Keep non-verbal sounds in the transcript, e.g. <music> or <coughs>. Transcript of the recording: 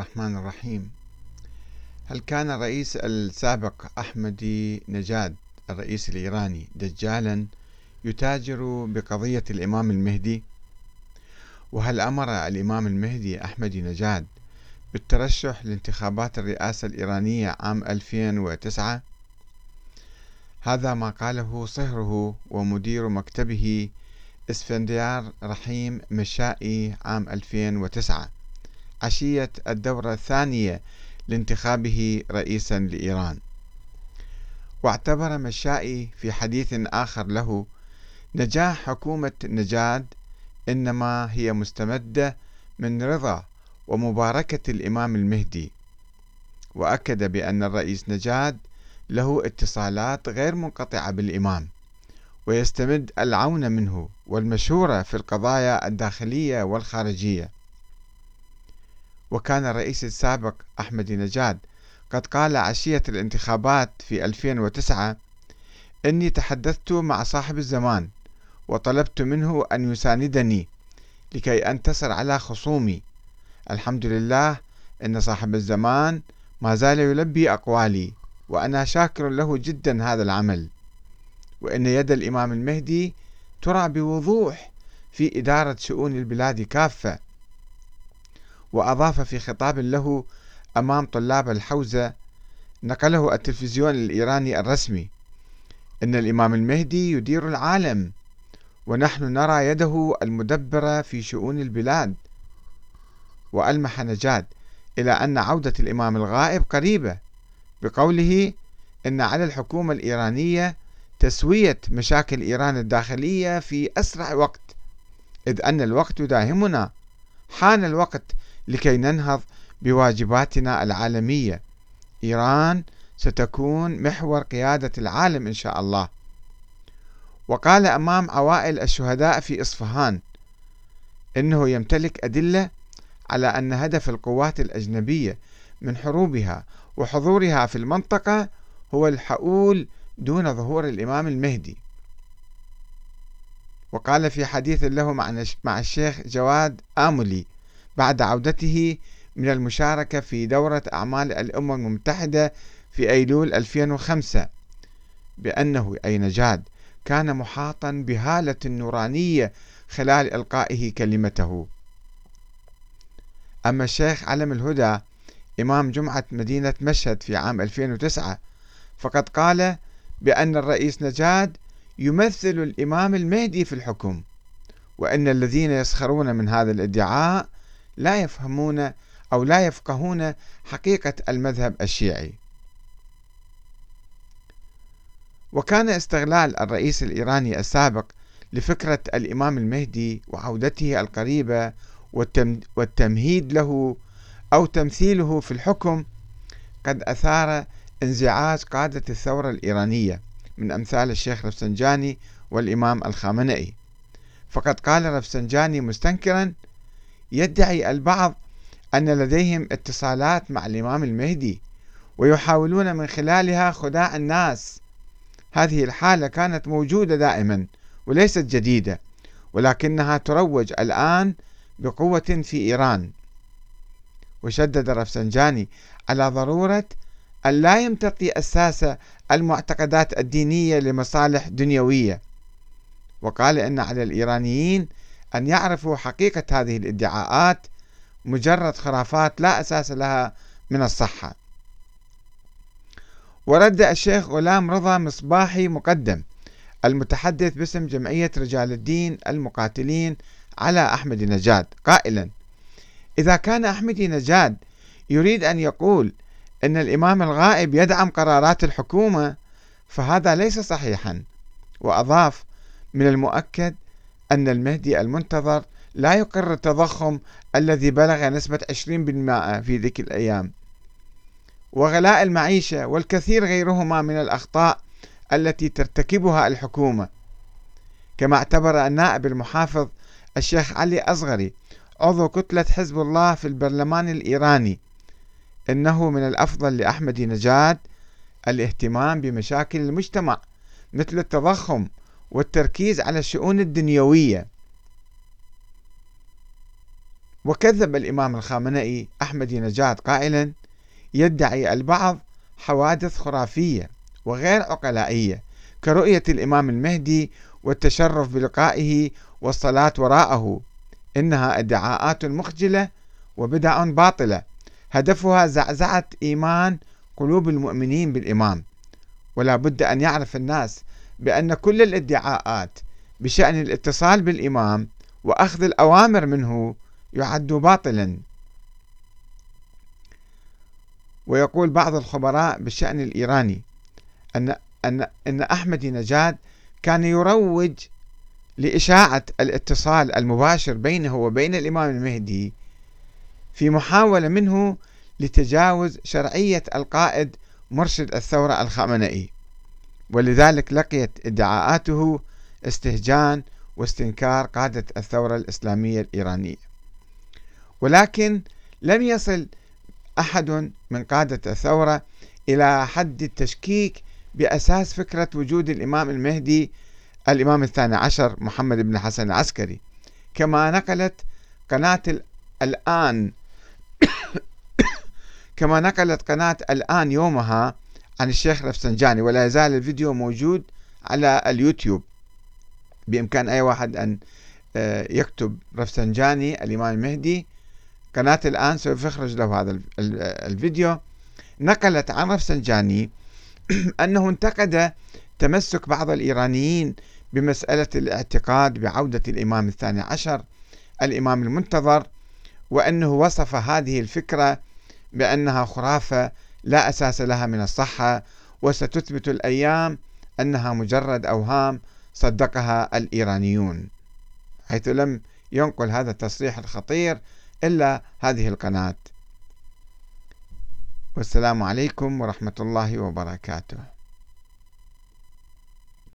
الرحمن الرحيم. هل كان الرئيس السابق أحمدي نجاد الرئيس الإيراني دجالا يتاجر بقضية الإمام المهدي؟ وهل أمر الإمام المهدي أحمدي نجاد بالترشح لانتخابات الرئاسة الإيرانية عام 2009 هذا ما قاله صهره ومدير مكتبه إسفنديار رحيم مشائي عام 2009 عشية الدورة الثانية لانتخابه رئيسا لإيران. واعتبر مشائي في حديث آخر له نجاح حكومة نجاد إنما هي مستمدة من رضا ومباركة الإمام المهدي. وأكد بأن الرئيس نجاد له اتصالات غير منقطعة بالإمام ويستمد العون منه والمشورة في القضايا الداخلية والخارجية. وكان الرئيس السابق أحمد نجاد قد قال عشية الانتخابات في 2009 إني تحدثت مع صاحب الزمان وطلبت منه أن يساندني لكي أنتصر على خصومي. الحمد لله إن صاحب الزمان ما زال يلبي أقوالي وأنا شاكر له جدا هذا العمل. وإن يد الإمام المهدي ترى بوضوح في إدارة شؤون البلاد كافة. وأضاف في خطاب له أمام طلاب الحوزة نقله التلفزيون الإيراني الرسمي إن الإمام المهدي يدير العالم ونحن نرى يده المدبرة في شؤون البلاد وألمح نجاد إلى أن عودة الإمام الغائب قريبة بقوله إن على الحكومة الإيرانية تسوية مشاكل إيران الداخلية في أسرع وقت إذ أن الوقت يداهمنا. حان الوقت لكي ننهض بواجباتنا العالمية. إيران ستكون محور قيادة العالم إن شاء الله. وقال أمام عوائل الشهداء في إصفهان إنه يمتلك أدلة على أن هدف القوات الأجنبية من حروبها وحضورها في المنطقة هو الحؤول دون ظهور الإمام المهدي. وقال في حديث له مع الشيخ جواد آملي بعد عودته من المشاركة في دورة أعمال الأمم المتحدة في أيلول 2005 بأنه أي نجاد كان محاطا بهالة نورانية خلال إلقائه كلمته. أما الشيخ علم الهدى إمام جمعة مدينة مشهد في عام 2009 فقد قال بأن الرئيس نجاد يمثل الإمام المهدي في الحكم وأن الذين يسخرون من هذا الادعاء لا يفهمون أو لا يفقهون حقيقة المذهب الشيعي. وكان استغلال الرئيس الإيراني السابق لفكرة الإمام المهدي وعودته القريبة والتمهيد له أو تمثيله في الحكم قد أثار انزعاج قادة الثورة الإيرانية من أمثال الشيخ رفسنجاني والإمام الخامنئي. فقد قال رفسنجاني مستنكرا يدعي البعض أن لديهم اتصالات مع الإمام المهدي ويحاولون من خلالها خداع الناس. هذه الحالة كانت موجودة دائما وليست جديدة ولكنها تروج الآن بقوة في إيران. وشدد رفسنجاني على ضرورة أن لا يمتطي أساس المعتقدات الدينية لمصالح دنيوية. وقال إن على الإيرانيين أن يعرفوا حقيقة هذه الادعاءات مجرد خرافات لا أساس لها من الصحة. ورد الشيخ غلام رضا مصباحي مقدم المتحدث باسم جمعية رجال الدين المقاتلين على أحمد نجاد قائلا إذا كان أحمد نجاد يريد أن يقول أن الإمام الغائب يدعم قرارات الحكومة فهذا ليس صحيحا. وأضاف من المؤكد أن المهدي المنتظر لا يقر التضخم الذي بلغ نسبة 20% في ذيك الأيام. وغلاء المعيشة والكثير غيرهما من الأخطاء التي ترتكبها الحكومة. كما اعتبر النائب المحافظ الشيخ علي أصغري عضو كتلة حزب الله في البرلمان الإيراني إنه من الأفضل لأحمد نجاد الاهتمام بمشاكل المجتمع مثل التضخم والتركيز على الشؤون الدنيوية. وكذب الإمام الخامنئي أحمدي نجاد قائلا يدعي البعض حوادث خرافية وغير عقلائية كرؤية الإمام المهدي والتشرف بلقائه والصلاة وراءه إنها ادعاءات مخجلة وبدع باطلة هدفها زعزعة إيمان قلوب المؤمنين بالإمام. ولا بد أن يعرف الناس بأن كل الادعاءات بشأن الاتصال بالإمام وأخذ الأوامر منه يعد باطلا. ويقول بعض الخبراء بالشأن الإيراني أن أن أن أحمدي نجاد كان يروج لإشاعة الاتصال المباشر بينه وبين الإمام المهدي في محاولة منه لتجاوز شرعية القائد مرشد الثورة الخامنئي. ولذلك لقيت ادعاءاته استهجان واستنكار قادة الثورة الإسلامية الإيرانية. ولكن لم يصل أحد من قادة الثورة إلى حد التشكيك بأساس فكرة وجود الإمام المهدي الإمام الثاني عشر محمد بن حسن العسكري. كما نقلت قناة الآن <coughs> كما نقلت قناة الآن يومها عن الشيخ رفسنجاني ولا يزال الفيديو موجود على اليوتيوب. بإمكان أي واحد أن آه، يكتب رفسنجاني الإمام المهدي قناة الآن سوف يخرج له هذا الفيديو. نقلت عن رفسنجاني <clears throat> أنه انتقد تمسك بعض الإيرانيين بمسألة الاعتقاد بعودة الإمام الثاني عشر الإمام المنتظر وأنه وصف هذه الفكرة بأنها خرافة لا أساس لها من الصحة وستثبت الأيام أنها مجرد أوهام صدقها الإيرانيون حيث لم ينقل هذا التصريح الخطير إلا هذه القناة. والسلام عليكم ورحمة الله وبركاته.